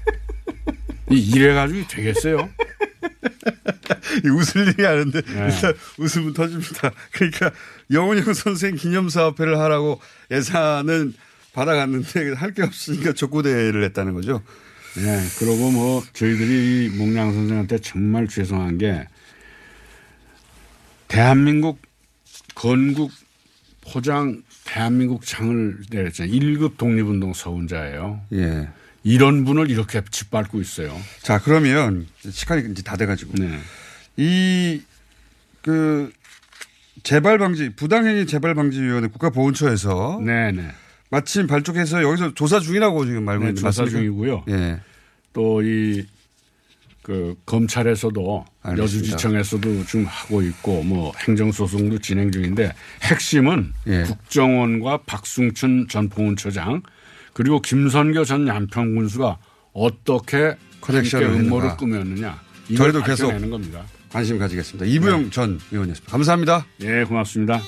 이 이래가지고 되겠어요? 웃을 일이 아닌데 네. 일단 웃음은 터집니다. 그러니까 영훈형 선생 기념사업회를 하라고 예산은 받아갔는데 할 게 없으니까 족구대회를 했다는 거죠. 네. 그러고 뭐 저희들이 이 목량 선생한테 정말 죄송한 게 대한민국 건국 포장 대한민국 장을 내렸잖아요. 1급 독립운동 서운자예요. 예. 이런 분을 이렇게 짓밟고 있어요. 자 그러면 시간이 이제 다 돼가지고 네. 이 그 재발 방지 부당행위 재발 방지위원회 국가보훈처에서 네네. 마침 발족해서 여기서 조사 중이라고 지금 말고 네, 조사? 중이고요. 예. 또 이 그 검찰에서도 알겠습니다. 여주지청에서도 지금 하고 있고 뭐 행정소송도 진행 중인데 핵심은 예. 국정원과 박승춘 전 보훈처장 그리고 김선교 전 양평군수가 어떻게 커넥션을 음모를. 꾸몄느냐 이걸 저희도 계속 겁니다. 관심 가지겠습니다. 이부영 전 의원이었습니다. 감사합니다. 예, 고맙습니다.